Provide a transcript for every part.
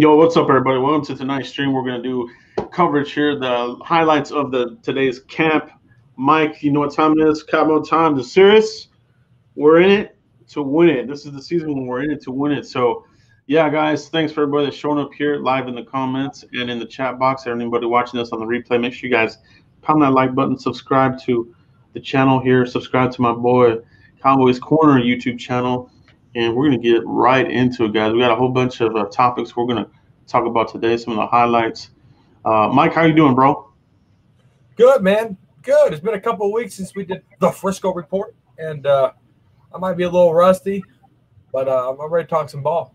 Yo, what's up, everybody? Welcome to tonight's stream. We're gonna do coverage here, the highlights of the today's camp. Mike, you know what time it is? Cabo time. The serious. We're in it to win it. This is the season when we're in it to win it. So, yeah, guys, thanks for everybody that's showing up here live in the comments and in the chat box. Anybody watching this on the replay, make sure you guys pound that like button, subscribe to the channel here, subscribe to my boy Cowboys Corner YouTube channel, and we're gonna get right into it, guys. We got a whole bunch of uh, topics we're gonna talk about today. Some of the highlights. Uh, Mike, how you doing, bro? Good, man. Good. It's been a couple of weeks since we did the Frisco report, and uh, I might be a little rusty, but uh, I'm ready to talk some ball.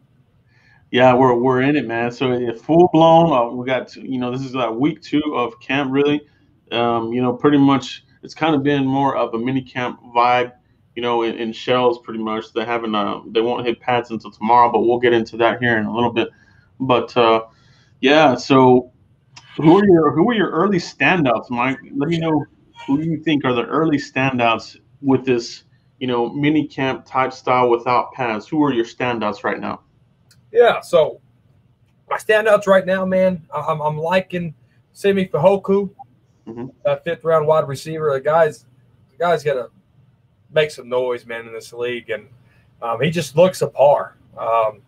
Yeah, we're we're in it, man. So full blown. Uh, we got you know this is like week two of camp, really. Um, you know, pretty much it's kind of been more of a mini camp vibe. You know, in, in shells, pretty much. They haven't uh, they won't hit pads until tomorrow, but we'll get into that here in a little bit. But uh, yeah, so who are your who are your early standouts, Mike? Let me know who you think are the early standouts with this you know, mini camp type style without pads? Who are your standouts right now? Yeah, so my standouts right now, man, I'm, I'm liking Simi Fehoko, mm-hmm. that fifth round wide receiver. The guy's the guy's got to make some noise, man, in this league, and um, he just looks a par. Um,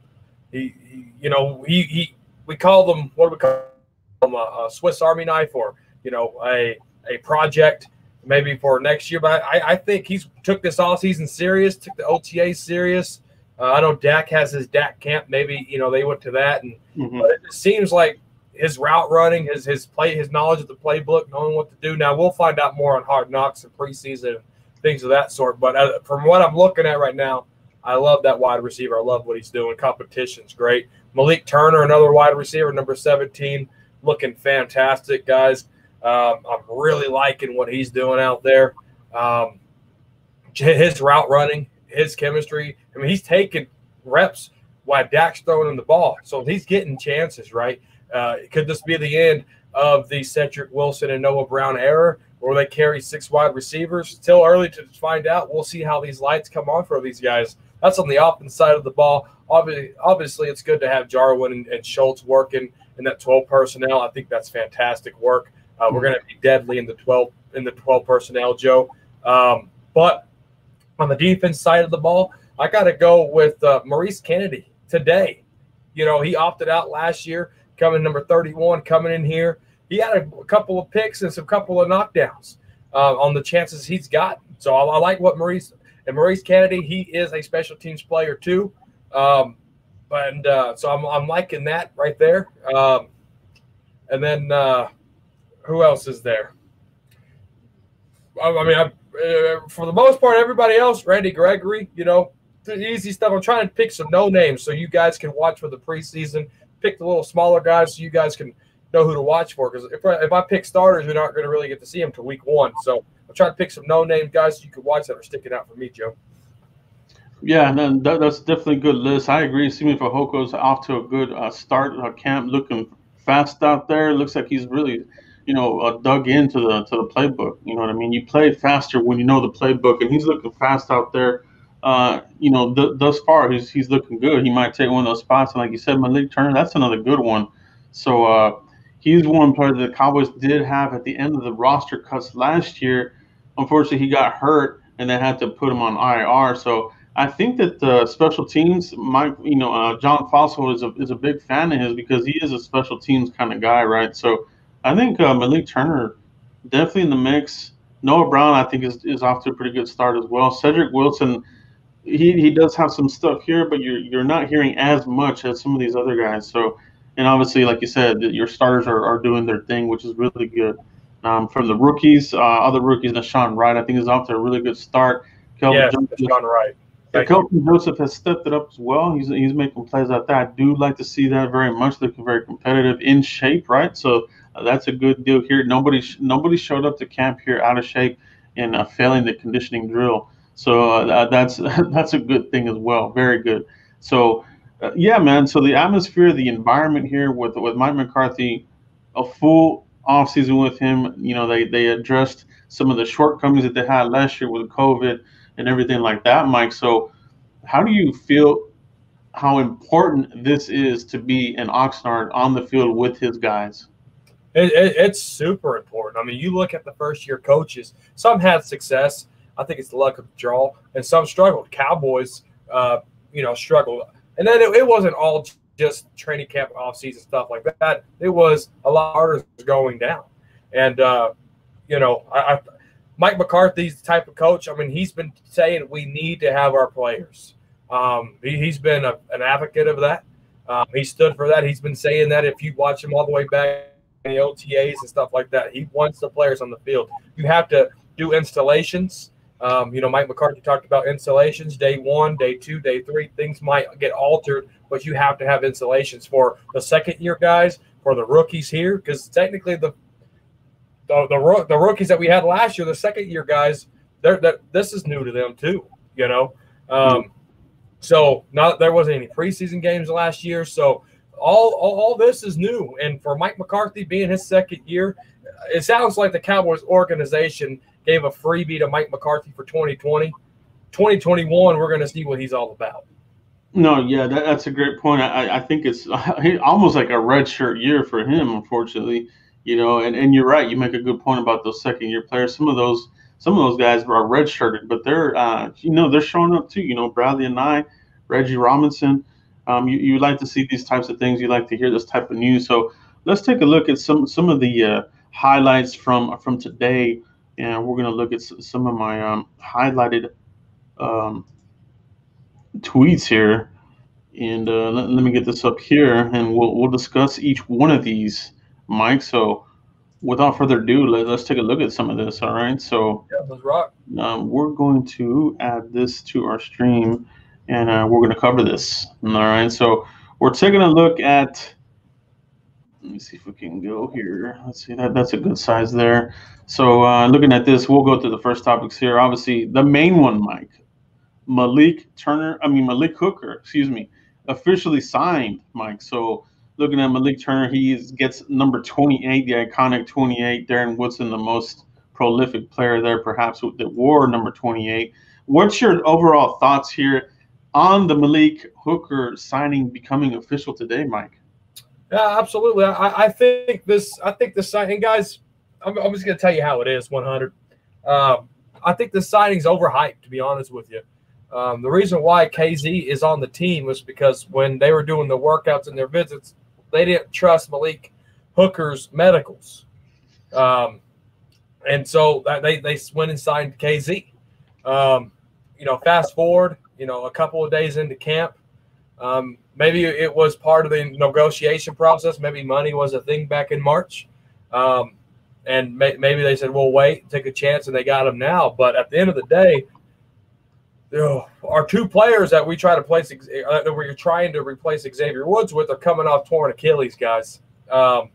he, he, you know, he, he we call them what do we call them a, a Swiss Army knife or you know a a project maybe for next year. But I, I think he's took this all season serious, took the OTA serious. Uh, I know Dak has his Dak camp. Maybe you know they went to that, and mm-hmm. it seems like his route running, his his play, his knowledge of the playbook, knowing what to do. Now we'll find out more on Hard Knocks and preseason things of that sort. But uh, from what I'm looking at right now, I love that wide receiver. I love what he's doing. Competition's great. Malik Turner, another wide receiver, number 17, looking fantastic, guys. Um, I'm really liking what he's doing out there. Um, his route running, his chemistry. I mean, he's taking reps while Dak's throwing him the ball, so he's getting chances. Right? Uh, could this be the end of the Cedric Wilson and Noah Brown era, where they carry six wide receivers? Still early to find out. We'll see how these lights come on for these guys. That's on the offense side of the ball. Obviously, obviously it's good to have Jarwin and, and Schultz working in that 12 personnel. I think that's fantastic work. Uh, we're going to be deadly in the 12 in the 12 personnel, Joe. Um, but on the defense side of the ball, I got to go with uh, Maurice Canady today. You know, he opted out last year, coming number 31, coming in here. He had a, couple of picks and some couple of knockdowns uh, on the chances he's got. So I, I, like what Maurice and Maurice Canady. He is a special teams player too, um, and uh, so I'm, I'm liking that right there. Um, and then uh, who else is there? I, I mean, I, uh, for the most part, everybody else, Randy Gregory, you know, easy stuff. I'm trying to pick some no names so you guys can watch for the preseason. Pick the little smaller guys so you guys can know who to watch for. Because if if I pick starters, we're not going to really get to see them till week one. So I'm trying to pick some no name guys you can watch that are sticking out for me, Joe. Yeah, no, that, that's definitely a good list. I agree. Simi Fehoko's off to a good uh, start. Uh, camp looking fast out there. Looks like he's really you know, uh, dug into the to the playbook. You know what I mean? You play faster when you know the playbook, and he's looking fast out there. Uh, you know, th- thus far he's he's looking good. He might take one of those spots, and like you said, Malik Turner, that's another good one. So uh, he's one player that the Cowboys did have at the end of the roster cuts last year. Unfortunately, he got hurt, and they had to put him on IR. So I think that the special teams, might, you know, uh, John Fassel is a is a big fan of his because he is a special teams kind of guy, right? So I think uh, Malik Turner definitely in the mix. Noah Brown, I think, is, is off to a pretty good start as well. Cedric Wilson, he, he does have some stuff here, but you're you're not hearing as much as some of these other guys. So, and obviously, like you said, your starters are, are doing their thing, which is really good. Um, from the rookies, uh, other rookies, Nahshon Wright, I think is off to a really good start. Kelvin yeah, Nahshon Wright. Yeah, Kelvin Joseph has stepped it up as well. He's he's making plays out there. I do like to see that very much. Looking very competitive, in shape, right? So that's a good deal here. Nobody nobody showed up to camp here out of shape and uh, failing the conditioning drill. So uh, that's that's a good thing as well. Very good. So uh, yeah, man. So the atmosphere, the environment here with with Mike McCarthy, a full off season with him. You know, they they addressed some of the shortcomings that they had last year with COVID and everything like that, Mike. So how do you feel? how important this is to be an Oxnard on the field with his guys. It, it, it's super important. I mean, you look at the first year coaches, some had success. I think it's the luck of the draw, and some struggled. Cowboys, uh, you know, struggled. And then it, it wasn't all just training camp, off season stuff like that. It was a lot of going down. And, uh, you know, I, I, Mike McCarthy's the type of coach. I mean, he's been saying we need to have our players. Um, he, has been a, an advocate of that. Um, he stood for that. He's been saying that if you watch him all the way back in the OTAs and stuff like that, he wants the players on the field. You have to do installations. Um, you know, Mike McCarthy talked about installations day one, day two, day three. Things might get altered, but you have to have installations for the second year guys, for the rookies here, because technically the the, the the rookies that we had last year, the second year guys, they're this is new to them too. You know, um, so not there wasn't any preseason games last year, so all, all all this is new. And for Mike McCarthy being his second year, it sounds like the Cowboys organization gave a freebie to Mike McCarthy for 2020. 2021, we're going to see what he's all about. No, yeah, that, that's a great point. I, I think it's almost like a red shirt year for him, unfortunately. You know, and, and you're right. You make a good point about those second year players. Some of those some of those guys are red shirted, but they're uh, you know they're showing up too. You know, Bradlee Anae, Reggie Robinson. Um, you, you like to see these types of things. You like to hear this type of news. So let's take a look at some some of the uh, highlights from from today and we're going to look at some of my um, highlighted um, tweets here. And uh, let, let, me get this up here, and we'll, we'll discuss each one of these, Mike. So without further ado, let, us take a look at some of this, all right? So yeah, let's rock. Um, we're going to add this to our stream, and uh, we're going to cover this, all right? So we're taking a look at let me see if we can go here. Let's see that that's a good size there. So uh, looking at this, we'll go to the first topics here. Obviously, the main one, Mike, Malik Turner. I mean Malik Hooker. Excuse me, officially signed, Mike. So looking at Malik Turner, he gets number 28, the iconic 28. Darren Woodson, the most prolific player there, perhaps that wore number 28. What's your overall thoughts here on the Malik Hooker signing becoming official today, Mike? Yeah, absolutely. I, I think this. I think the signing, guys. I'm, I'm just going to tell you how it is. 100. Um, I think the signing's overhyped. To be honest with you, um, the reason why KZ is on the team was because when they were doing the workouts and their visits, they didn't trust Malik Hooker's medicals, um, and so they they went and signed KZ. Um, you know, fast forward, you know, a couple of days into camp, um, maybe it was part of the negotiation process. Maybe money was a thing back in March. Um, and may, maybe they said, "Well, wait, take a chance," and they got him now. But at the end of the day, our two players that we try to place uh, that we're trying to replace Xavier Woods with are coming off torn Achilles, guys. Um,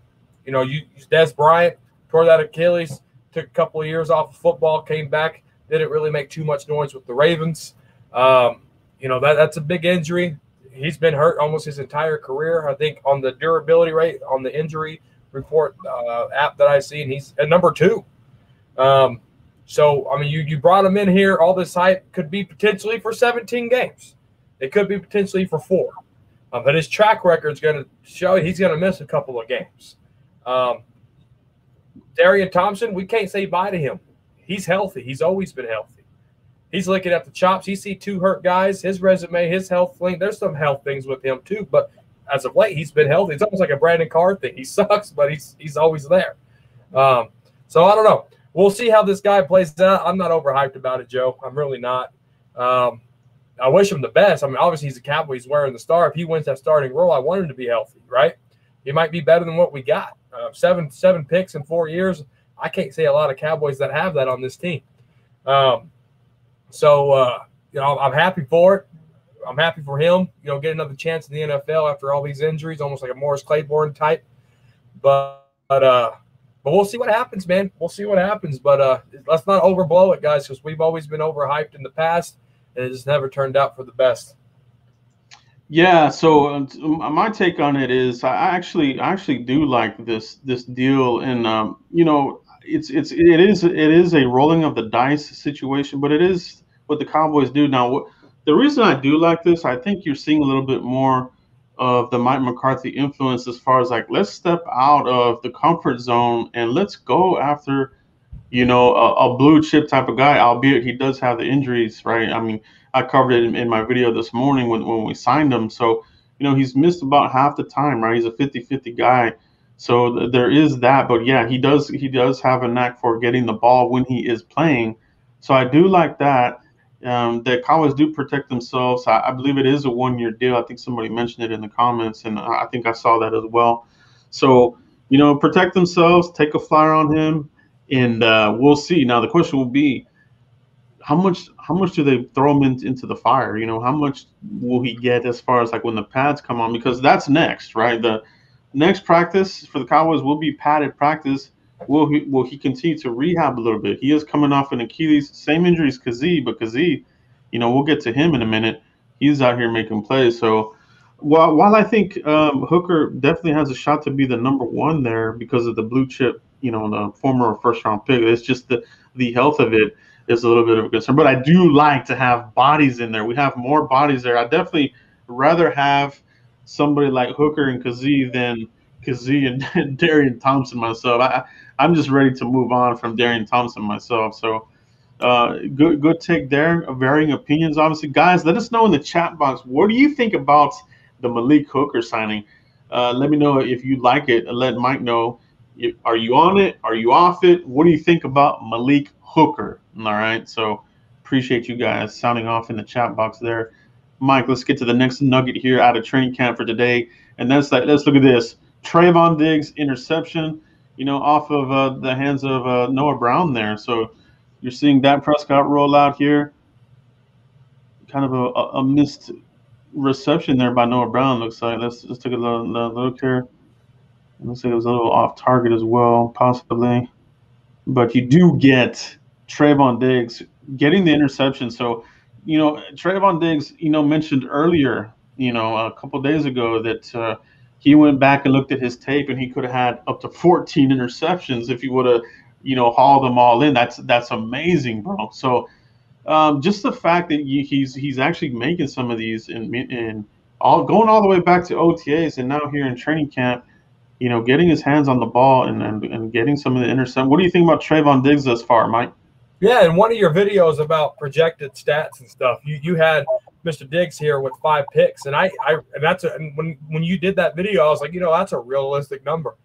you know, you Dez Bryant tore that Achilles, took a couple of years off of football, came back, didn't really make too much noise with the Ravens. Um, you know that that's a big injury he's been hurt almost his entire career. I think on the durability rate on the injury report uh, app that I've seen, he's at number two. Um, so I mean, you you brought him in here. All this hype could be potentially for 17 games. It could be potentially for four. Uh, but his track record is going to show he's going to miss a couple of games. Um, Darian Thompson, we can't say bye to him. He's healthy. He's always been healthy. He's looking at the chops. He see two hurt guys. His resume, his health thing. There's some health things with him too, but as of late, he's been healthy. It's almost like a Brandon Carr thing. He sucks, but he's he's always there. Um, so I don't know. We'll see how this guy plays out. I'm not overhyped about it, Joe. I'm really not. Um, I wish him the best. I mean, obviously he's a Cowboy. He's wearing the star. If he wins that starting role, I want him to be healthy, right? He might be better than what we got. Uh, seven seven picks in four years. I can't say a lot of Cowboys that have that on this team. Um, so, uh, you know, I'm happy for it. I'm happy for him. You know, get another chance in the NFL after all these injuries, almost like a Morris Claiborne type. But, but, uh, but we'll see what happens, man. We'll see what happens. But uh, let's not overblow it, guys, because we've always been overhyped in the past, and it just never turned out for the best. Yeah. So uh, my take on it is, I actually, I actually do like this this deal, and um, you know, it's it's it is it is a rolling of the dice situation, but it is what the Cowboys do now. the reason I do like this, I think you're seeing a little bit more of the Mike McCarthy influence as far as like let's step out of the comfort zone and let's go after, you know, a, a blue chip type of guy. Albeit he does have the injuries, right? I mean, I covered it in, in my video this morning when when we signed him. So you know he's missed about half the time, right? He's a 50-50 guy. So th- there is that, but yeah, he does he does have a knack for getting the ball when he is playing. So I do like that. Um, the Cowboys do protect themselves. I, I believe it is a one-year deal. I think somebody mentioned it in the comments, and I think I saw that as well. So you know, protect themselves, take a flyer on him, and uh, we'll see. Now the question will be, how much how much do they throw him in, into the fire? You know, how much will he get as far as like when the pads come on? Because that's next, right? The next practice for the Cowboys will be padded practice will he will he continue to rehab a little bit? He is coming off an Achilles, same injury as Kazee, but Kazee, you know, we'll get to him in a minute. He's out here making plays. So while while I think um, Hooker definitely has a shot to be the number one there because of the blue chip, you know, the former first round pick, it's just the the health of it is a little bit of a concern. But I do like to have bodies in there. We have more bodies there. I definitely rather have somebody like Hooker and Kazee than Kazee and Darian Thompson myself. I I'm just ready to move on from Darian Thompson myself. So uh, good good take there. Varying opinions, obviously, guys. Let us know in the chat box. What do you think about the Malik Hooker signing? Uh, let me know if you like it. And let Mike know. Are you on it? Are you off it? What do you think about Malik Hooker? All right. So appreciate you guys sounding off in the chat box there. Mike, let's get to the next nugget here out of training camp for today. And that's like, let's look at this. Trevon Diggs interception you know, off of uh, the hands of uh, Noah Brown there. So you're seeing Dak Prescott roll out here. Kind of a, a missed reception there by Noah Brown. Looks like. Let's just take a little, little look here. looks like it was a little off target as well, possibly. But you do get Trevon Diggs getting the interception. So, you know, Trevon Diggs, you know, mentioned earlier, you know, a couple days ago that uh, he went back and looked at his tape and he could have had up to 14 interceptions if he would have you know hauled them all in. That's that's amazing bro. So um, just the fact that he's he's actually making some of these and and all going all the way back to OTAs and now here in training camp you know getting his hands on the ball and and, and getting some of the intercept what do you think about Trevon Diggs thus far Mike? Yeah, in one of your videos about projected stats and stuff, you you had Mr. Diggs here with five picks, and I, I and that's a, and when when you did that video, I was like, you know, that's a realistic number,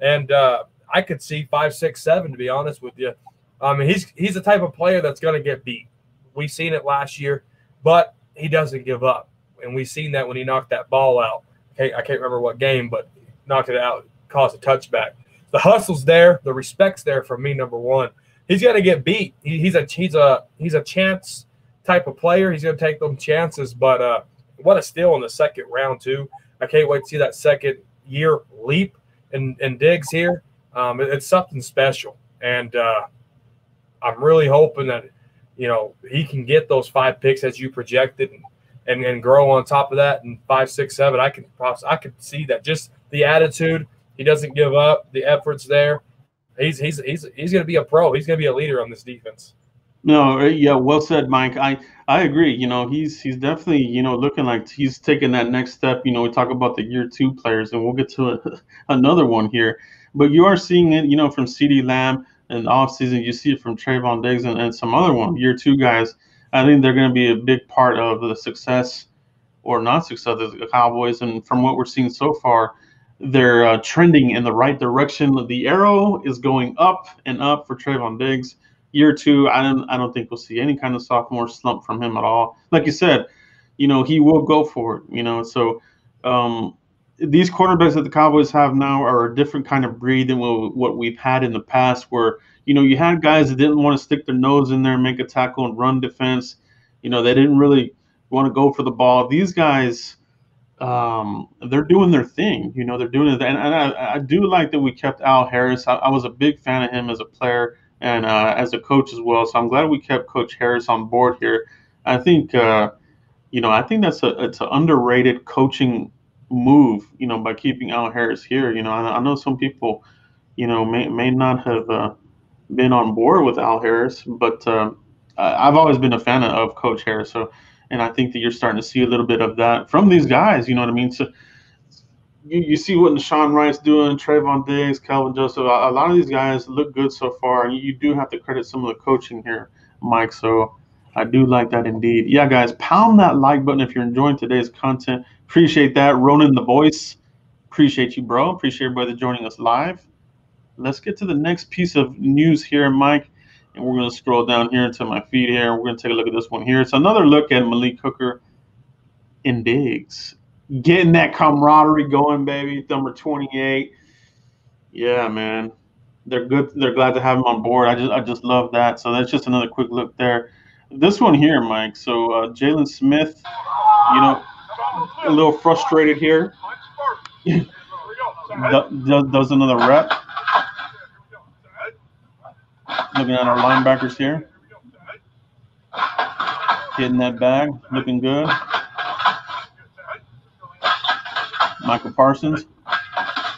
and uh, I could see five, six, seven. To be honest with you, I mean, he's he's the type of player that's going to get beat. We've seen it last year, but he doesn't give up, and we've seen that when he knocked that ball out. Okay, I can't remember what game, but knocked it out, caused a touchback. The hustle's there, the respect's there for me. Number one he's going to get beat. He, he's a he's a he's a chance type of player. He's going to take them chances. But uh, what a steal in the second round too. I can't wait to see that second year leap and and Diggs here. Um, it, it's something special, and uh, I'm really hoping that you know he can get those five picks as you projected and, and, and grow on top of that and five, six, seven. I can I could see that just the attitude. He doesn't give up. The effort's there he's he's he's he's going to be a pro. He's going to be a leader on this defense. No, uh, yeah, well said, Mike. I I agree. You know, he's he's definitely you know looking like he's taking that next step. You know, we talk about the year two players, and we'll get to a, another one here. But you are seeing it, you know, from CeeDee Lamb in and offseason. You see it from Trevon Diggs and, and some other one year two guys. I think they're going to be a big part of the success or not success of the Cowboys. And from what we're seeing so far, they're uh, trending in the right direction. The arrow is going up and up for Trevon Diggs. Year two, I don't, I don't think we'll see any kind of sophomore slump from him at all. Like you said, you know, he will go for it. You know, so um, these quarterbacks that the Cowboys have now are a different kind of breed than what, we've had in the past, where you know you had guys that didn't want to stick their nose in there and make a tackle and run defense. You know, they didn't really want to go for the ball. These guys um, they're doing their thing. You know, they're doing it. And, and I, I, do like that we kept Al Harris. I, I, was a big fan of him as a player and uh, as a coach as well. So I'm glad we kept Coach Harris on board here. I think, uh, you know, I think that's a it's an underrated coaching move. You know, by keeping Al Harris here. You know, I, I know some people, you know, may may not have uh, been on board with Al Harris, but uh, I've always been a fan of Coach Harris. So and I think that you're starting to see a little bit of that from these guys. You know what I mean? So you, you see what Nahshon Wright's doing, Trevon Diggs, Kelvin Joseph. A, a, lot of these guys look good so far, and you, do have to credit some of the coaching here, Mike. So I do like that indeed. Yeah, guys, pound that like button if you're enjoying today's content. Appreciate that. Ronan the voice. Appreciate you, bro. Appreciate everybody joining us live. Let's get to the next piece of news here, Mike. And we're going to scroll down here to my feed here. We're going to take a look at this one here. It's another look at Malik Hooker and Diggs. Getting that camaraderie going, baby. Number 28. Yeah, man. They're good. They're glad to have him on board. I just I just love that. So that's just another quick look there. This one here, Mike. So uh, Jaylon Smith, you know, a little frustrated here. does another rep. Looking at our linebackers here. Getting that bag, looking good. Micah Parsons.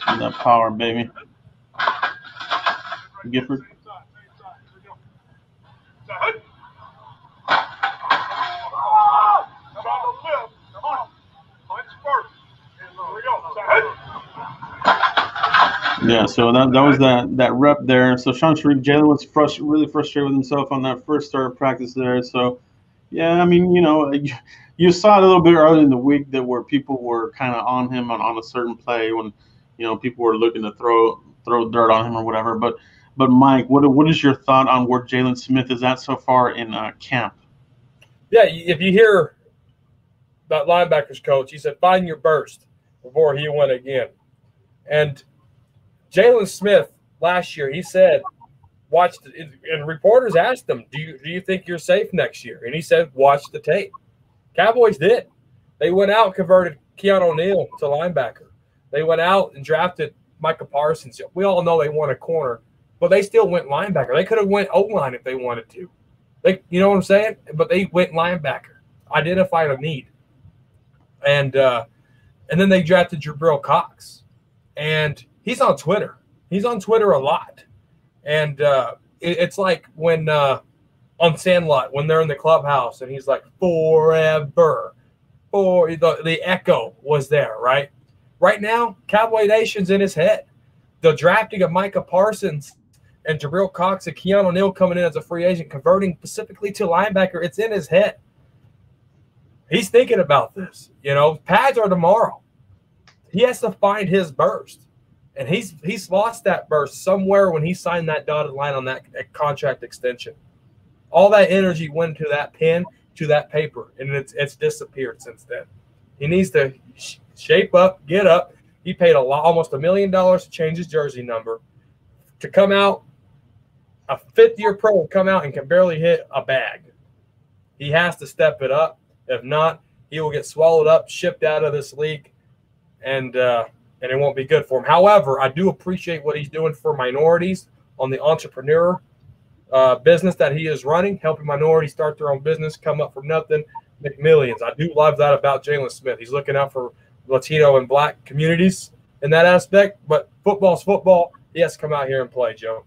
That power, baby. Gifford. Yeah, so that, that was that that rep there. So Sean Shariff, Jaylon was frust- really frustrated with himself on that first start of practice there. So, yeah, I mean, you know, you, saw it a little bit earlier in the week that where people were kind of on him on, on a certain play when, you know, people were looking to throw throw dirt on him or whatever. But but Mike, what what is your thought on where Jaylon Smith is at so far in uh, camp? Yeah, if you hear that linebackers coach, he said find your burst before he went again, and Jaylon Smith last year, he said, "Watch." The, and reporters asked him, "Do you do you think you're safe next year?" And he said, "Watch the tape." Cowboys did. They went out converted Keanu Neal to linebacker. They went out and drafted Micah Parsons. We all know they want a corner, but they still went linebacker. They could have went O line if they wanted to. They, you know what I'm saying? But they went linebacker, identified a need, and uh, and then they drafted Jabril Cox, and he's on Twitter. He's on Twitter a lot, and uh, it, it's like when uh, on Sandlot when they're in the clubhouse and he's like forever, for the the echo was there, right? Right now, Cowboy Nation's in his head. The drafting of Micah Parsons and Jabril Cox and Keanu Neal coming in as a free agent, converting specifically to linebacker, it's in his head. He's thinking about this. You know, pads are tomorrow. He has to find his burst and he's he's lost that burst somewhere when he signed that dotted line on that contract extension. All that energy went to that pen, to that paper, and it's it's disappeared since then. He needs to sh- shape up, get up. He paid a lot, almost a million dollars to change his jersey number, to come out. A fifth year pro will come out and can barely hit a bag. He has to step it up. If not, he will get swallowed up, shipped out of this league, and. Uh, and it won't be good for him. However, I do appreciate what he's doing for minorities on the entrepreneur uh, business that he is running, helping minorities start their own business, come up from nothing, make millions. I do love that about Jaylon Smith. He's looking out for Latino and Black communities in that aspect. But football's football. He has to come out here and play, Joe.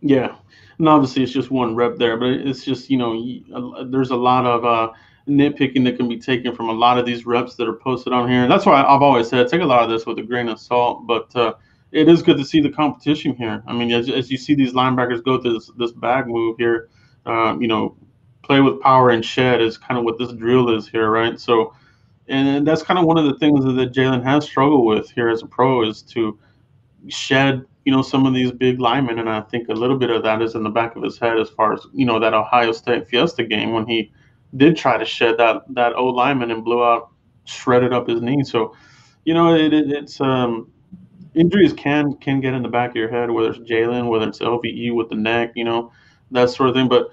Yeah, and obviously it's just one rep there, but it's just you know there's a lot of uh, nitpicking that can be taken from a lot of these reps that are posted on here. And that's why I've always said take a lot of this with a grain of salt. But uh, it is good to see the competition here. I mean, as, as you see these linebackers go through this, this bag move here, uh, you know, play with power and shed is kind of what this drill is here, right? So, and that's kind of one of the things that Jaylon has struggled with here as a pro is to shed, you know, some of these big linemen. And I think a little bit of that is in the back of his head as far as, you know, that Ohio State Fiesta game when he – did try to shed that that old lineman and blew out, shredded up his knee. So, you know, it, it, it's um, injuries can can get in the back of your head, whether it's Jaylon, whether it's LVE with the neck, you know, that sort of thing. But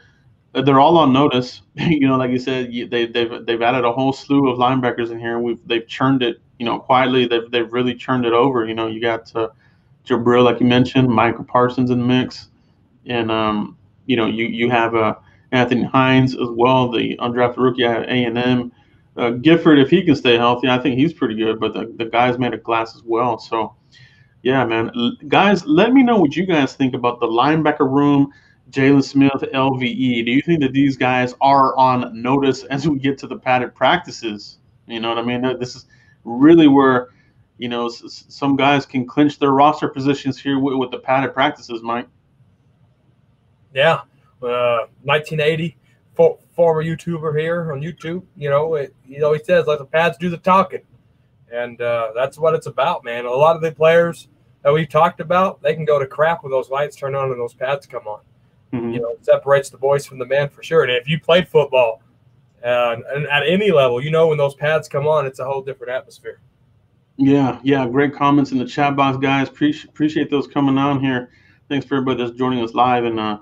they're all on notice. you know, like you said, they they've they've added a whole slew of linebackers in here. We've they've churned it, you know, quietly. They've they've really churned it over. You know, you got uh, Jabril, like you mentioned, Michael Parsons in the mix, and um, you know, you you have a Anthony Hines as well, the undrafted rookie at A&M. Uh, Gifford, if he can stay healthy, I think he's pretty good. But the, the guy's made of glass as well. So, yeah, man. L- guys, let me know what you guys think about the linebacker room Jaylon Smith, LVE. Do you think that these guys are on notice as we get to the padded practices? You know what I mean? This is really where, you know, some guys can clinch their roster positions here with, with the padded practices, Mike. Yeah. Uh, 1980, for, former YouTuber here on YouTube, you know, it, he always says, let the pads do the talking. And uh, that's what it's about, man. A lot of the players that we've talked about, they can go to crap when those lights turn on and those pads come on. Mm-hmm. You know, it separates the boys from the men for sure. And if you played football uh, and at any level, you know, when those pads come on, it's a whole different atmosphere. Yeah, yeah, great comments in the chat box, guys. Appreciate appreciate those coming on here. Thanks for everybody that's joining us live and uh,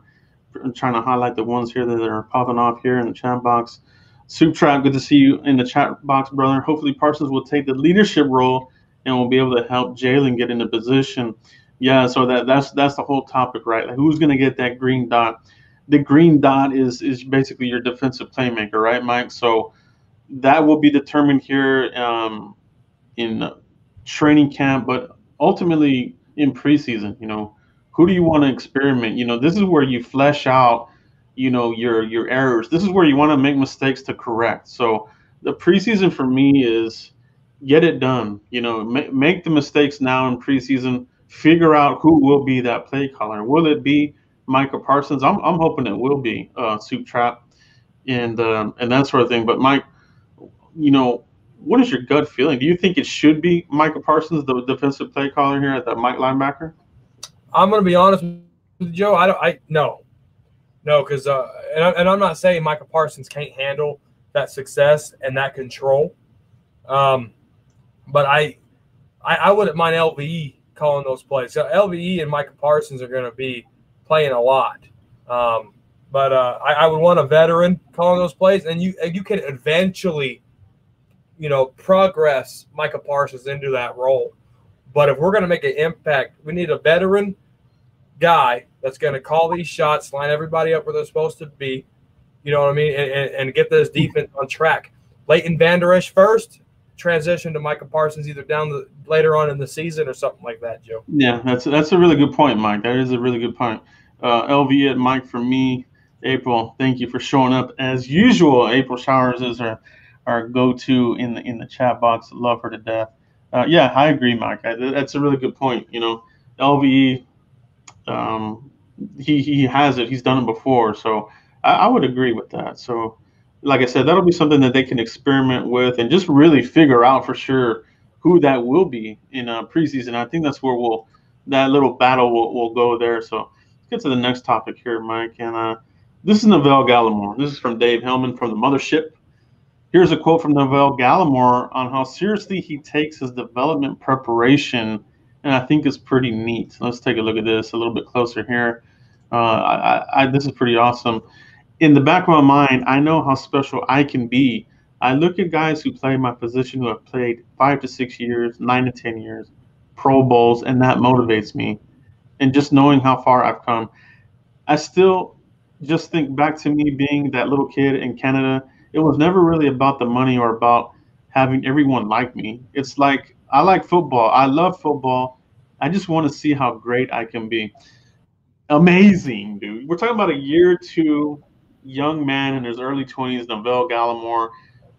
trying to highlight the ones here that are popping off here in the chat box. Soup Trap, good to see you in the chat box, brother. Hopefully Parsons will take the leadership role and will be able to help Jaylon get into position. Yeah, so that that's that's the whole topic, right? Like who's gonna get that green dot? The green dot is is basically your defensive playmaker, right, Mike? So that will be determined here um, in training camp, but ultimately in preseason. You know, who do you want to experiment? You know, this is where you flesh out, you know, your your errors. This is where you want to make mistakes to correct. So the preseason for me is get it done. You know, make, make the mistakes now in preseason. Figure out who will be that play caller. Will it be Micah Parsons? I'm, I'm hoping it will be uh, Soup Trap, and um, and that sort of thing. But Mike, you know, what is your gut feeling? Do you think it should be Micah Parsons, the defensive play caller here at that Mike linebacker? I'm going to be honest with you, Joe. I don't. I no, no, because uh, and, I, and I'm not saying Micah Parsons can't handle that success and that control. Um, but I, I, I wouldn't mind LVE calling those plays. So LVE and Micah Parsons are going to be playing a lot. Um, but uh, I, I, would want a veteran calling those plays, and you you can eventually, you know, progress Micah Parsons into that role. But if we're going to make an impact, we need a veteran guy that's going to call these shots, line everybody up where they're supposed to be. You know what I mean, and, and, and get this defense on track. Leighton Vander Esch first, transition to Micah Parsons either down the later on in the season or something like that, Joe. Yeah, that's that's a really good point, Mike. That is a really good point. Uh, LV at Mike for me. April, thank you for showing up as usual. April Showers is our our go-to in the in the chat box. Love her to death. Uh, yeah, I agree, Mike. I, that's a really good point. You know, LVE, um, he he has it. He's done it before, so I, I would agree with that. So like I said, that'll be something that they can experiment with and just really figure out for sure who that will be in uh, preseason. I think that's where we'll that little battle will, will go there. So let's get to the next topic here, Mike. And uh, this is Neville Gallimore. This is from Dave Helman from the Mothership. Here's a quote from Neville Gallimore on how seriously he takes his development preparation, and I think it's pretty neat. Let's take a look at this a little bit closer here. Uh, I, I, this is pretty awesome in the back of my mind, I know how special I can be. I look at guys who play my position who have played five to six years, nine to 10 years, Pro Bowls, and that motivates me. And just knowing how far I've come, I still just think back to me being that little kid in Canada. It was never really about the money or about having everyone like me. It's like I like football. I love football. I just want to see how great I can be. Amazing, dude. We're talking about a year or two young man in his early 20s, Neville Gallimore,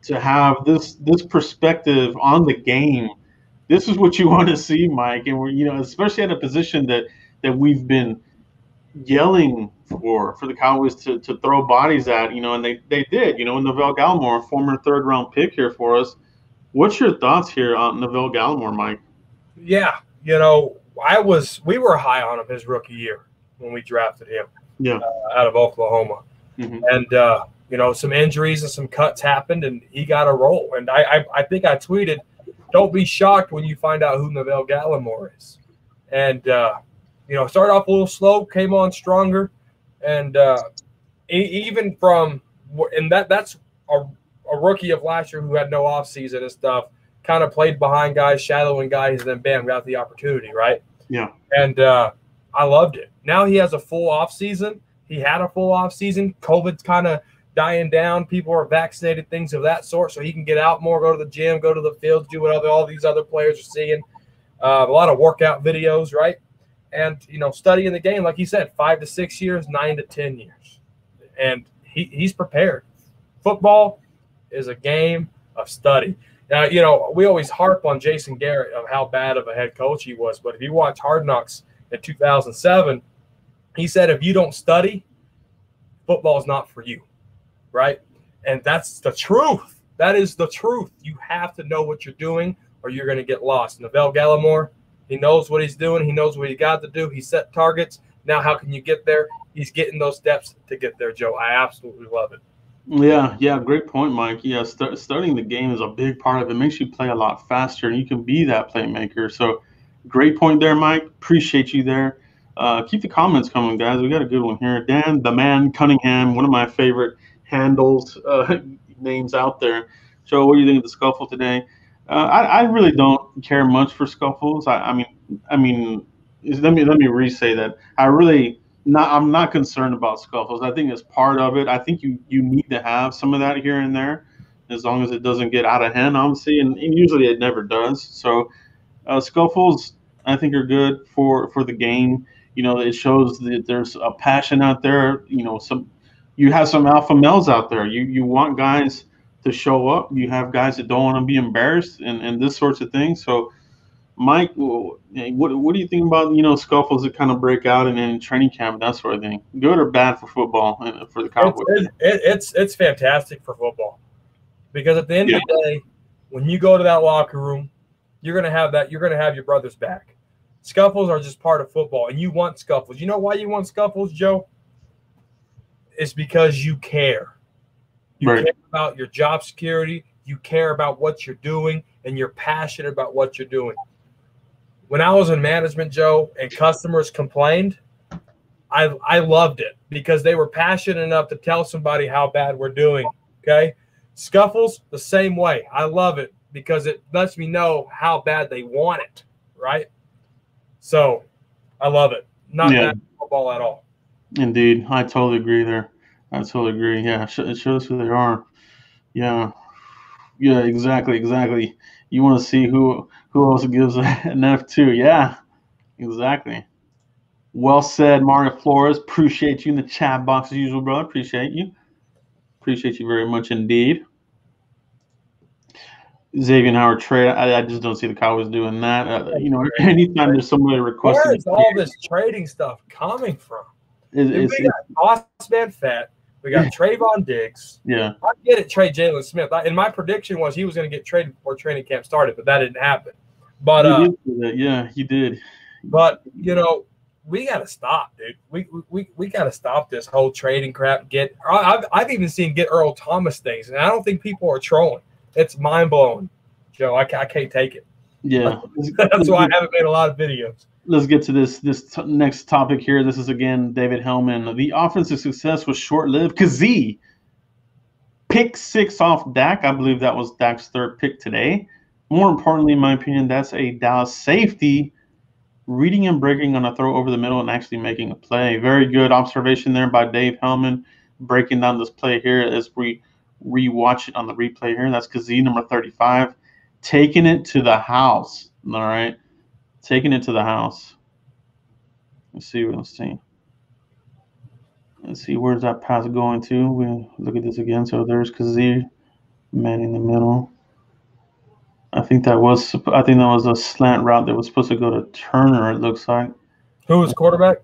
to have this this perspective on the game. This is what you want to see, Mike, and we're you know especially at a position that that we've been yelling for for the Cowboys to, to throw bodies at, you know, and they, they did, you know, Neville Gallimore, former third round pick here for us. What's your thoughts here on Neville Gallimore, Mike? Yeah, you know, I was we were high on him his rookie year when we drafted him. Yeah, uh, out of Oklahoma. Mm-hmm. And uh, you know, some injuries and some cuts happened, and he got a role. And I, I, I think I tweeted, "Don't be shocked when you find out who Neville Gallimore is." And uh, you know, started off a little slow, came on stronger, and uh, even from and that that's a, a rookie of last year who had no offseason and stuff. Kind of played behind guys, shadowing guys, and then bam, got the opportunity, right? Yeah. And uh, I loved it. Now he has a full offseason he had a full off season. COVID's kind of dying down. People are vaccinated, things of that sort, so he can get out more, go to the gym, go to the fields, do what other, all these other players are seeing. Uh, a lot of workout videos, right? and you know studying the game, like he said, five to six years, nine to ten years, and he, he's prepared. Football is a game of study. Now, you know, we always harp on Jason Garrett of how bad of a head coach he was, but if you watch Hard Knocks in 2007, he said if you don't study, football is not for you, right? And that's the truth. That is the truth. You have to know what you're doing, or you're going to get lost. Neville Gallimore, he knows what he's doing. He knows what he got to do. He set targets. Now, how can you get there? He's getting those steps to get there, Joe. I absolutely love it. Yeah, yeah, great point, Mike. Yeah, starting the game is a big part of it. it. Makes you play a lot faster, and you can be that playmaker. So, great point there, Mike. Appreciate you there. Uh, keep the comments coming, guys. We got a good one here. Dan, the man Cunningham, one of my favorite handles uh, names out there. Joe, what do you think of the scuffle today? Uh, I, I, really don't care much for scuffles. I, I mean, I mean, let me let me re-say that. I really not I'm not concerned about scuffles. I think it's part of it. I think you you need to have some of that here and there, as long as it doesn't get out of hand, obviously, and, and usually it never does. So uh, scuffles I think are good for for the game. You know, it shows that there's a passion out there. You know, some you have some alpha males out there. You you want guys to show up. You have guys that don't want to be embarrassed and and this sorts of things. So Mike, what what do you think about you know scuffles that kind of break out in, in training camp that sort of thing? Good or bad for football and for the Cowboys? It's, it, it's it's fantastic for football because at the end yeah. of the day, when you go to that locker room, you're gonna have that. You're gonna have your brother's back. Scuffles are just part of football, and you want scuffles. You know why you want scuffles, Joe? It's because you care. You right. care about your job security. You care about what you're doing, and you're passionate about what you're doing when I was in management, Joe, and customers complained, I I loved it because they were passionate enough to tell somebody how bad we're doing. Okay. Scuffles, the same way. I love it because it lets me know how bad they want it. Right. So I love it. Not yeah. bad football at all. Indeed. I totally agree there. I totally agree. Yeah. It shows who they are. Yeah. Yeah, exactly. Exactly. You want to see who who else gives an F two? Yeah, exactly. Well said, Mario Flores. Appreciate you in the chat box as usual, brother. Appreciate you. Appreciate you very much indeed. Xavier Howard trade. I, I, just don't see the Cowboys doing that. Uh, you know, anytime there's somebody requesting. Where is all this trading stuff coming from? Is, is, we got Osman Fett. We got Trevon Diggs. Yeah. I get it, trade Jaylon Smith. I, and my prediction was he was going to get traded before training camp started, but that didn't happen. But uh, yeah, he did. But you know, we got to stop, dude. We we we got to stop this whole trading crap. Get I've I've even seen get Earl Thomas things, and I don't think people are trolling. It's mind blowing, Joe. I, I can't take it. Yeah, that's why I haven't made a lot of videos. Let's get to this this next topic here. This is again David Helman. The offensive success was short lived. Kazee pick six off Dak. I believe that was Dak's third pick today more importantly, in my opinion, that's a Dallas safety reading and breaking on a throw over the middle and actually making a play. Very good observation there by Dave Helman breaking down this play here as we rewatch it on the replay here. That's Kazee number 35, taking it to the house. All right, taking it to the house. Let's see. Let's see. Let's see where's that pass going to. We look at this again. So there's Kazee, man in the middle. I think that was I think that was a slant route that was supposed to go to Turner. It looks like. Who was quarterback?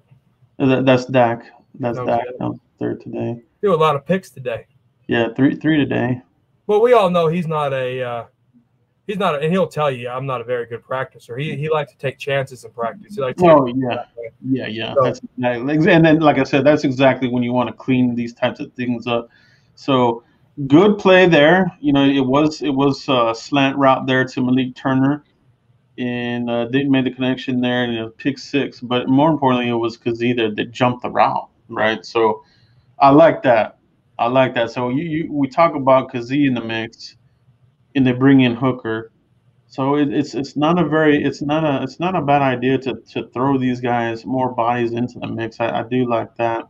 That, that's Dak. That's okay. Dak. No, third today. Do a lot of picks today. Yeah, three three today. Well, we all know he's not a uh, he's not, a, and he'll tell you I'm not a very good practicer. He he likes to take chances in practice. He likes oh yeah, yeah, yeah. So, that's exactly, and then like I said, that's exactly when you want to clean these types of things up. So good play there. You know, it was it was a slant route there to Malik Turner, and uh, didn't make the connection there, and it pick six. But more importantly, it was Kazee that, that jumped the route, right? So I like that. I like that. So you, you we talk about Kazee in the mix, and they bring in Hooker. So it, it's it's not a very it's not a it's not a bad idea to to throw these guys more bodies into the mix. I, I do like that.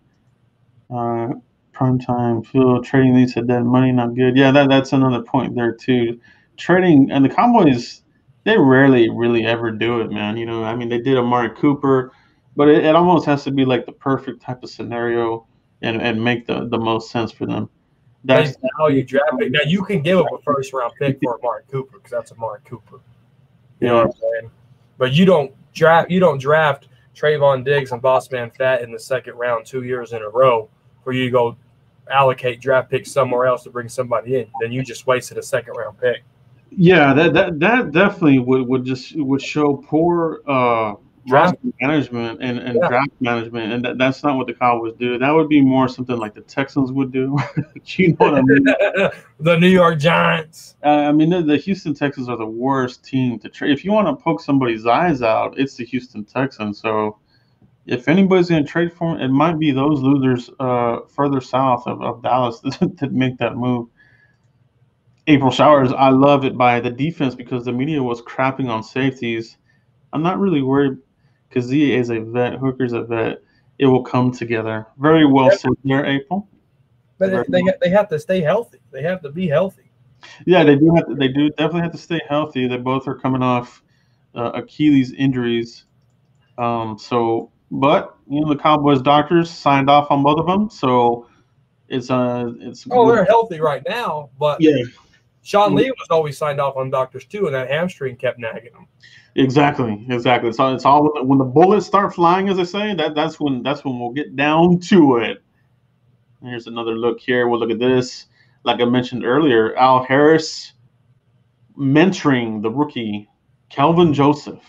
Uh, prime time Phil trading these to dead money not good. Yeah, that that's another point there too. Trading and the Cowboys they rarely really ever do it, man. You know, I mean they did Amari Cooper, but it, it almost has to be like the perfect type of scenario and, and make the, the most sense for them. That's how you draft it. Now you can give up a first round pick for Amari Cooper because that's Amari Cooper. You know what I'm saying? But you don't draft you don't draft Trevon Diggs and Bossman Fat in the second round two years in a row for you to go allocate draft picks somewhere else to bring somebody in. Then you just wasted a second round pick. Yeah, that that, that definitely would, would just would show poor uh draft management and, and yeah. draft management, and that, that's not what the Cowboys do. That would be more something like the Texans would do. you know what I mean? the New York Giants. Uh, I mean, the, the, Houston Texans are the worst team to trade. If you want to poke somebody's eyes out, it's the Houston Texans. So, if anybody's going to trade for them, it might be those losers uh, further south of, of Dallas that make that move. April Showers, I love it by the defense because the media was crapping on safeties. I'm not really worried Kazee is a vet, Hooker's a vet. It will come together. Very well said there, April. But they, well. they have to stay healthy. They have to be healthy. Yeah, they do have to, they do definitely have to stay healthy. They both are coming off uh, Achilles injuries. Um, so, but you know the Cowboys doctors signed off on both of them, so it's uh it's. Oh, they're healthy right now, but yeah, Sean Lee was always signed off on doctors too, and that hamstring kept nagging him. Exactly, exactly. So it's all when the bullets start flying, as I say. That that's when that's when we'll get down to it. Here's another look here. We'll look at this. Like I mentioned earlier, Al Harris mentoring the rookie Kelvin Joseph.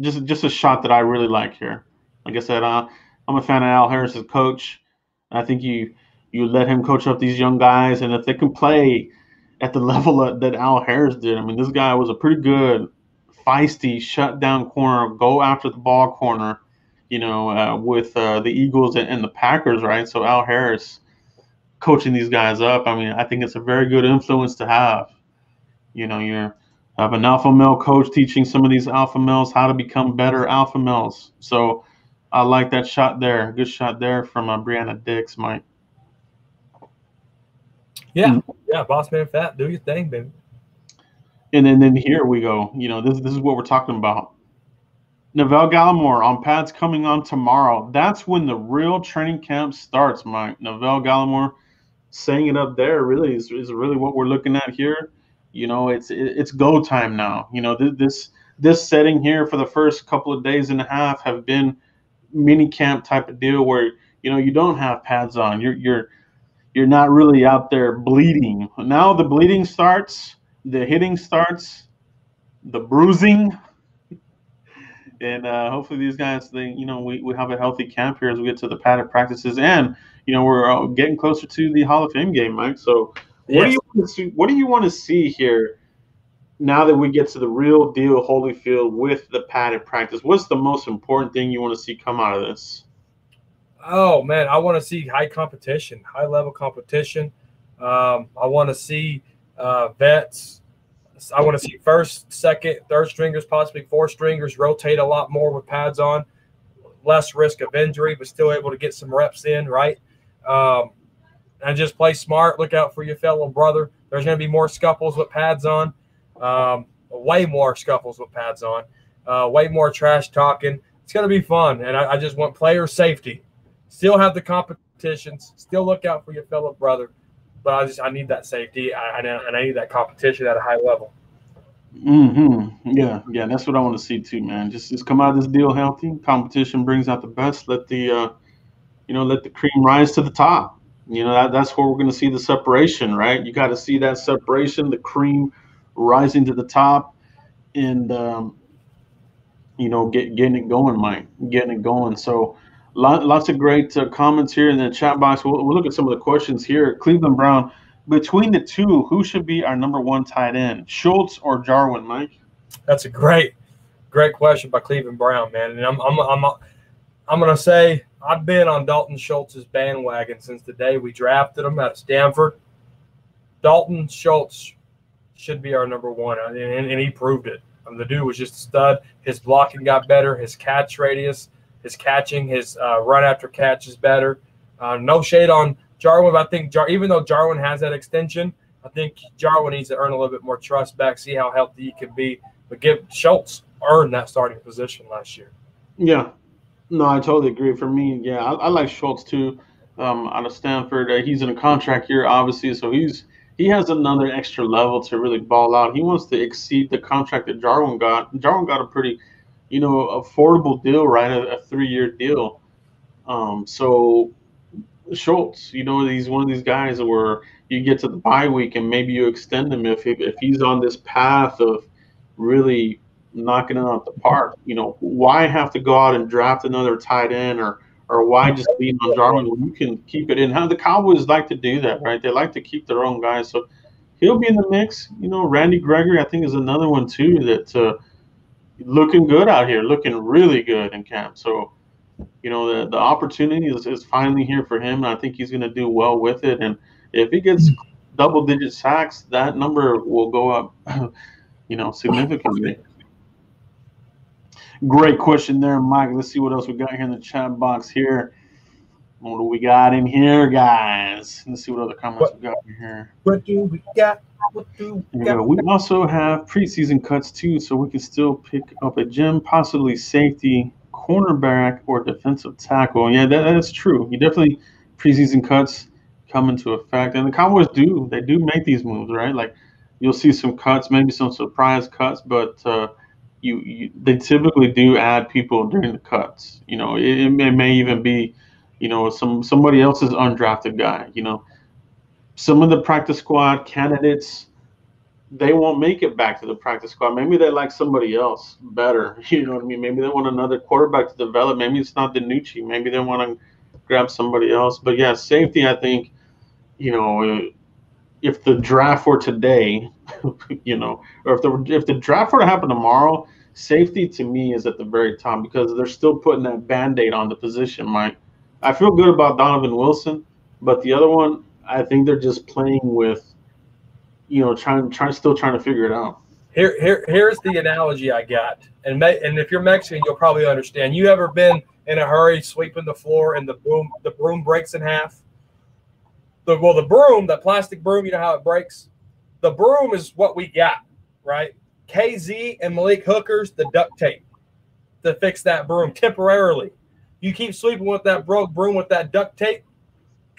Just just a shot that I really like here. Like I said, uh, I'm a fan of Al Harris as coach. I think you you let him coach up these young guys, and if they can play at the level that Al Harris did, I mean, this guy was a pretty good feisty shut down corner, go after the ball corner, you know, uh, with uh, the Eagles and, and, the Packers, right? So Al Harris coaching these guys up. I mean, I think it's a very good influence to have. You know, you have an alpha male coach teaching some of these alpha males how to become better alpha males. So I like that shot there. Good shot there from uh, Brianna Dix, Mike. Yeah, mm-hmm. yeah, boss man, fat, do your thing, baby. And then, then here we go. You know, this this is what we're talking about. Neville Gallimore on pads coming on tomorrow. That's when the real training camp starts, Mike. Neville Gallimore saying it up there really is, is really what we're looking at here. You know, it's it's go time now. You know, this this setting here for the first couple of days and a half have been mini camp type of deal where you know you don't have pads on. You're you're you're not really out there bleeding. Now the bleeding starts the hitting starts, the bruising, and uh, hopefully these guys, they, you know, we, we have a healthy camp here as we get to the padded practices, and you know, we're uh, getting closer to the Hall of Fame game, Mike. So, yes. what do you want to see? What do you want to see here? Now that we get to the real deal Holyfield with the padded practice, what's the most important thing you want to see come out of this? Oh man, I want to see high competition, high level competition. Um, I want to see uh, vets. I want to see first, second, third stringers, possibly four stringers rotate a lot more with pads on, less risk of injury, but still able to get some reps in, right? Um, and just play smart. Look out for your fellow brother. There's going to be more scuffles with pads on, um, way more scuffles with pads on, uh, way more trash talking. It's going to be fun, and I, I just want player safety. Still have the competitions. Still look out for your fellow brother but I just I need that safety I, and I need that competition at a high level. Hmm. Yeah. Yeah. That's what I want to see too, man. Just just come out of this deal healthy. Competition brings out the best. Let the uh, you know, let the cream rise to the top. You know, that, that's where we're going to see the separation, right? You got to see that separation, the cream rising to the top, and um, you know, get getting it going, Mike, getting it going. So lots of great uh, comments here in the chat box. We'll, we'll, look at some of the questions here. Cleveland Brown, between the two, who should be our number one tight end, Schultz or Jarwin, Mike? That's a great, great question by Cleveland Brown, man. And I'm, I'm, I'm, I'm going to say I've been on Dalton Schultz's bandwagon since the day we drafted him out of Stanford. Dalton Schultz should be our number one, and, and, and he proved it. I mean, the dude was just a stud. His blocking got better. His catch radius – his catching, his uh, run after catch is better. Uh, no shade on Jarwin, but I think Jar- even though Jarwin has that extension, I think Jarwin needs to earn a little bit more trust back, see how healthy he can be. But give Schultz earned that starting position last year. Yeah, no, I totally agree. For me, yeah, I, I like Schultz too. Um, out of Stanford, uh, he's in a contract year, obviously, so he's he has another extra level to really ball out. He wants to exceed the contract that Jarwin got. Jarwin got a pretty, you know, affordable deal, right? A, a three-year deal. Um, so Schultz, you know, he's one of these guys where you get to the bye week and maybe you extend him if if he's on this path of really knocking it out the park. You know, why have to go out and draft another tight end or or why just lean on Jarwin when you can keep it in? How the Cowboys like to do that, right? They like to keep their own guys, so he'll be in the mix. You know, Randy Gregory, I think, is another one too that uh, looking good out here, looking really good in camp. So, you know, the the opportunity is, is finally here for him, and I think he's going to do well with it. And if he gets mm-hmm. double digit sacks, that number will go up, you know, significantly. Great question there, Mike. Let's see what else we got here in the chat box here. What do we got in here, guys? Let's see what other comments what, we got in here. What do we got? Yeah, we also have preseason cuts too, so we can still pick up a gem, possibly safety, cornerback, or defensive tackle. Yeah, that, that's true. You definitely preseason cuts come into effect, and the Cowboys do. They do make these moves, right? Like you'll see some cuts, maybe some surprise cuts, but uh, you, you, they typically do add people during the cuts. You know, it, it may even be, you know, some somebody else's undrafted guy. You know, some of the practice squad candidates they won't make it back to the practice squad. Maybe they like somebody else better. You know what I mean? Maybe they want another quarterback to develop. Maybe it's not DiNucci. Maybe they want to grab somebody else. But yeah, safety. I think, you know, if the draft were today, you know, or if the if the draft were to happen tomorrow, safety to me is at the very top because they're still putting that band-aid on the position, Mike. I feel good about Donovan Wilson, but the other one, I think they're just playing with, you know, trying trying still trying to figure it out. Here, here, here's the analogy I got, and and if you're Mexican, you'll probably understand. You ever been in a hurry, sweeping the floor, and the broom the broom breaks in half? The well, the broom, that plastic broom, you know how it breaks the broom is what we got, right? KZ and Malik Hookers, the duct tape to fix that broom temporarily. You keep sweeping with that broke broom with that duct tape,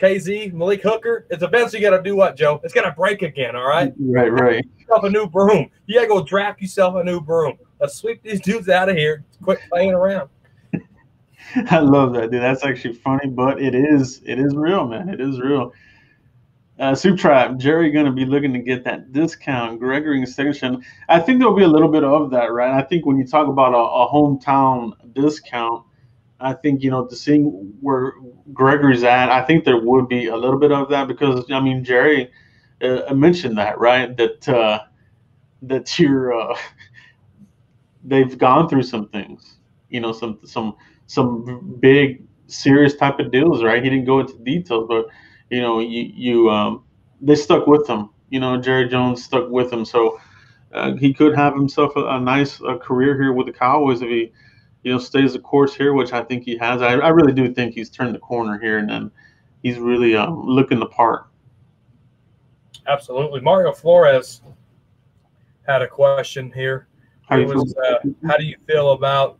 KZ, Malik Hooker, it's eventually got to do what, Joe? It's to break again, all right? Right, right. Yourself a new broom. You got to go draft yourself a new broom. Let's sweep these dudes out of here. Quit playing around. I love that, dude. That's actually funny, but it is it is real, man. It is real. Uh, Soup Trap, Jerry going to be looking to get that discount. Gregory section. I think there'll be a little bit of that, right? I think when you talk about a, a hometown discount, I think you know to seeing where Gregory's at, I think there would be a little bit of that because I mean Jerry uh, mentioned that, right? That uh, that you're uh, they've gone through some things, you know, some some some big serious type of deals, right? He didn't go into details, but you know, you, you um, they stuck with him. You know, Jerry Jones stuck with him, so uh, he could have himself a, a nice uh, career here with the Cowboys if he, you know, stays the course here, which I think he has. I, I really do think he's turned the corner here, and then he's really um, looking the part. Absolutely, Mario Flores had a question here. How, was, uh, how do you feel about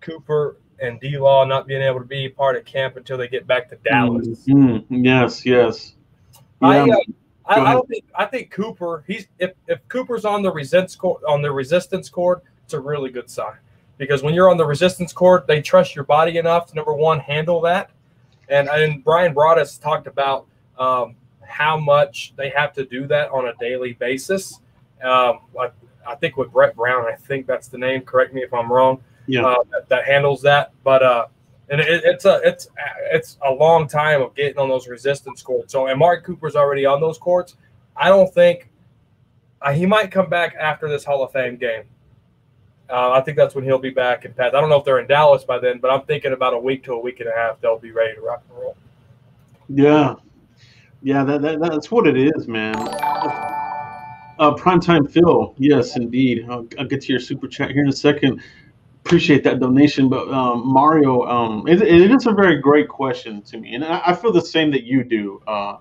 Cooper and D Law not being able to be part of camp until they get back to Dallas. Mm-hmm. Yes, yes. I, uh, I, I, don't think I think Cooper. He's if, if Cooper's on the resistance court on the resistance court, it's a really good sign because when you're on the resistance court, they trust your body enough to number one handle that, and and Bryan Broaddus talked about um, how much they have to do that on a daily basis. Um, I, I think with Brett Brown, I think that's the name. Correct me if I'm wrong yeah. Uh, that, that, handles that. But uh, and it, it's a it's it's a long time of getting on those resistance courts. So and Mark Cooper's already on those courts. I don't think uh, he might come back after this Hall of Fame game. Uh, I think that's when he'll be back in Pat. I don't know if they're in Dallas by then, but I'm thinking about a week to a week and a half they'll be ready to rock and roll. Yeah, yeah, that, that that's what it is, man. Uh, primetime Phil, yes, indeed. I'll, I'll, get to your super chat here in a second appreciate that donation. But um, Mario, um, it, it is a very great question to me, and I, I feel the same that you do, uh,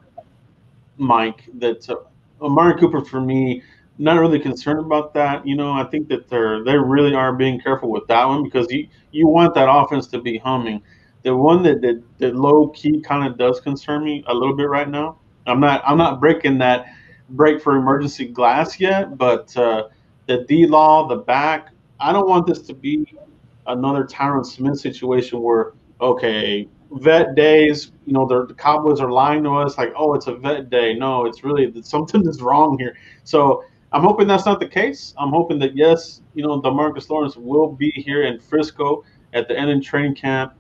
Mike. That uh, Mario Cooper for me, not really concerned about that. You know, I think that they're they really are being careful with that one because you you want that offense to be humming. The one that that, that low key kind of does concern me a little bit right now. I'm not I'm not breaking that break for emergency glass yet, but uh, the D law, the back, I don't want this to be another Tyron Smith situation where okay, vet days, you know, the Cowboys are lying to us like, oh, it's a vet day. No, it's really something is wrong here. So I'm hoping that's not the case. I'm hoping that yes, you know, DeMarcus Lawrence will be here in Frisco at the end of training camp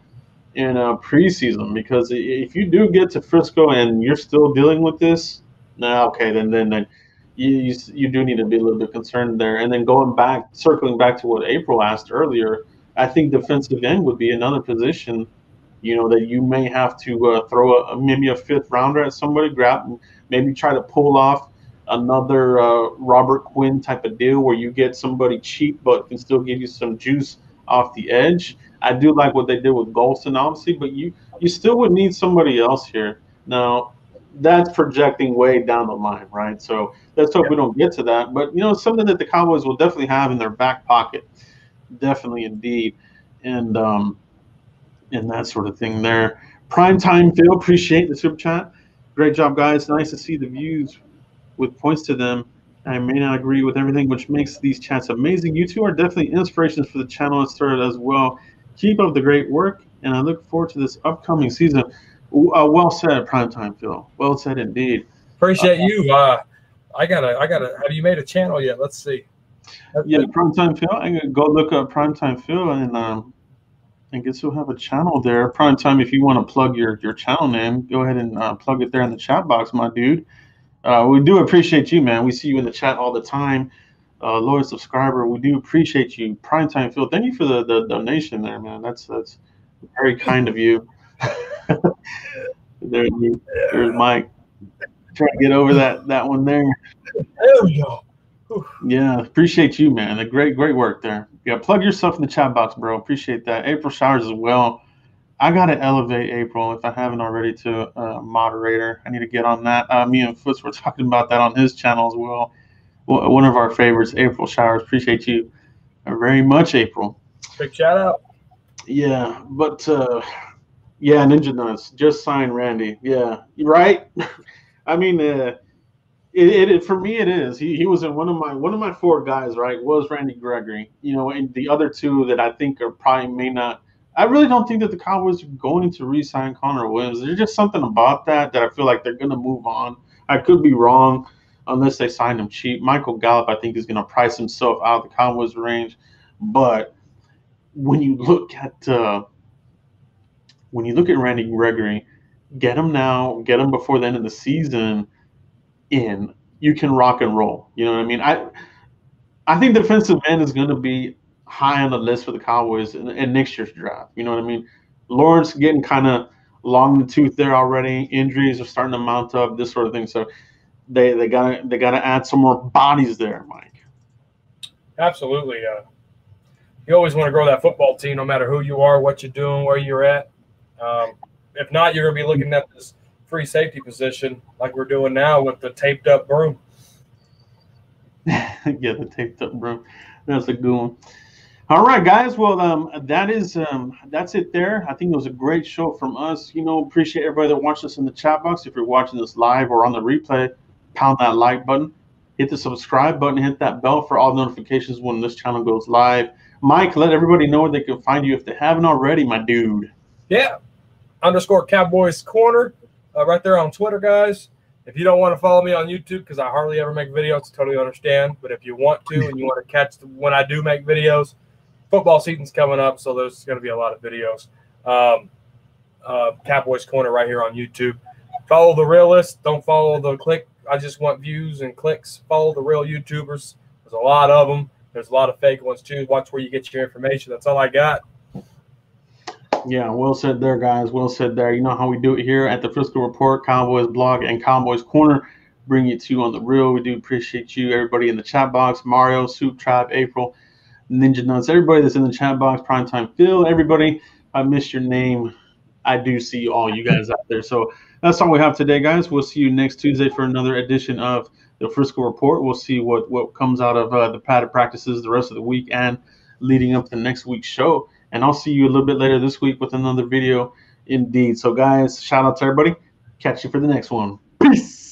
in uh, preseason because if you do get to Frisco and you're still dealing with this, now nah, okay, then then then you, you, you do need to be a little bit concerned there. And then going back, circling back to what April asked earlier, I think defensive end would be another position, you know, that you may have to uh, throw a, maybe a fifth rounder at somebody, grab, maybe try to pull off another uh, Robert Quinn type of deal where you get somebody cheap but can still give you some juice off the edge. I do like what they did with Golston, obviously, but you you still would need somebody else here. Now, that's projecting way down the line, right? So let's hope yeah. we don't get to that. But you know, something that the Cowboys will definitely have in their back pocket, definitely indeed, and um, and that sort of thing there. Prime time, Phil. Appreciate the super chat. Great job, guys. Nice to see the views with points to them. I may not agree with everything, which makes these chats amazing. You two are definitely inspirations for the channel and started as well. Keep up the great work, and I look forward to this upcoming season. Uh, well said, primetime Phil. Well said indeed. Appreciate uh, you. Uh, I gotta, I gotta. Have you made a channel yet? Let's see. That's yeah, primetime Phil. I'm gonna go look up primetime Phil and um, I guess we'll have a channel there. Primetime, if you want to plug your your channel name, go ahead and uh, plug it there in the chat box, my dude. Uh, we do appreciate you, man. We see you in the chat all the time. Uh, loyal subscriber, we do appreciate you. Primetime Phil, thank you for the, the donation there, man. That's that's very kind of you. there, there's Mike. Trying to get over that that one there. There we go. Yeah, appreciate you, man. A great, great work there. Yeah, plug yourself in the chat box, bro. Appreciate that. April Showers as well. I gotta elevate April if I haven't already to a moderator. I need to get on that. Uh, me and Foots were talking about that on his channel as well. One of our favorites, April Showers. Appreciate you very much, April. Big shout out. Yeah, but uh, yeah, Ninja Nuts just signed Randy. Yeah, right. I mean, uh, it, it, for me it is. He, he was in one of my one of my four guys. Right, was Randy Gregory. You know, and the other two that I think are probably may not I really don't think that the Cowboys are going to re-sign Connor Williams. There's just something about that that I feel like they're going to move on. I could be wrong unless they sign him cheap. Michael Gallup, I think, is going to price himself out of the Cowboys range. But when you look at uh, when you look at Randy Gregory, get him now, get him before the end of the season, in you can rock and roll. You know what I mean? I I think defensive end is going to be high on the list for the Cowboys in, in next year's draft. You know what I mean? Lawrence getting kind of long in the tooth there already. Injuries are starting to mount up, this sort of thing. So they they gotta they gotta add some more bodies there, Mike. Absolutely. Uh, you always want to grow that football team, no matter who you are, what you're doing, where you're at. Um, if not, you're going to be looking at this free safety position like we're doing now with the taped up broom. yeah, the taped up broom. That's a good one. All right, guys. Well, um, that is um, that's it there. I think it was a great show from us. You know, appreciate everybody that watched us in the chat box. If you're watching this live or on the replay, pound that like button, hit the subscribe button, hit that bell for all notifications when this channel goes live. Mike, let everybody know where they can find you if they haven't already, my dude. Yeah, underscore Cowboys Corner, uh, right there on Twitter, guys. If you don't want to follow me on YouTube because I hardly ever make videos, totally understand. But if you want to and you want to catch the, when I do make videos, football season's coming up, so there's going to be a lot of videos. Um, uh, Cowboys Corner right here on YouTube. Follow the realist. Don't follow the click. I just want views and clicks. Follow the real YouTubers. There's a lot of them. There's a lot of fake ones too. Watch where you get your information. That's all I got. Yeah, well said there, guys. Well said there. You know how we do it here at the Frisco Report, Cowboys blog, and Cowboys Corner. Bring you to on the real. We do appreciate you, everybody in the chat box. Mario, Soup Tribe, April. Ninja Nuts, everybody that's in the chat box, Primetime Phil, everybody. I missed your name. I do see all you guys out there. So that's all we have today, guys. We'll see you next Tuesday for another edition of the Frisco Report. We'll see what what comes out of uh, the padded practices the rest of the week and leading up to next week's show. And I'll see you a little bit later this week with another video. Indeed. So, guys, shout out to everybody. Catch you for the next one. Peace.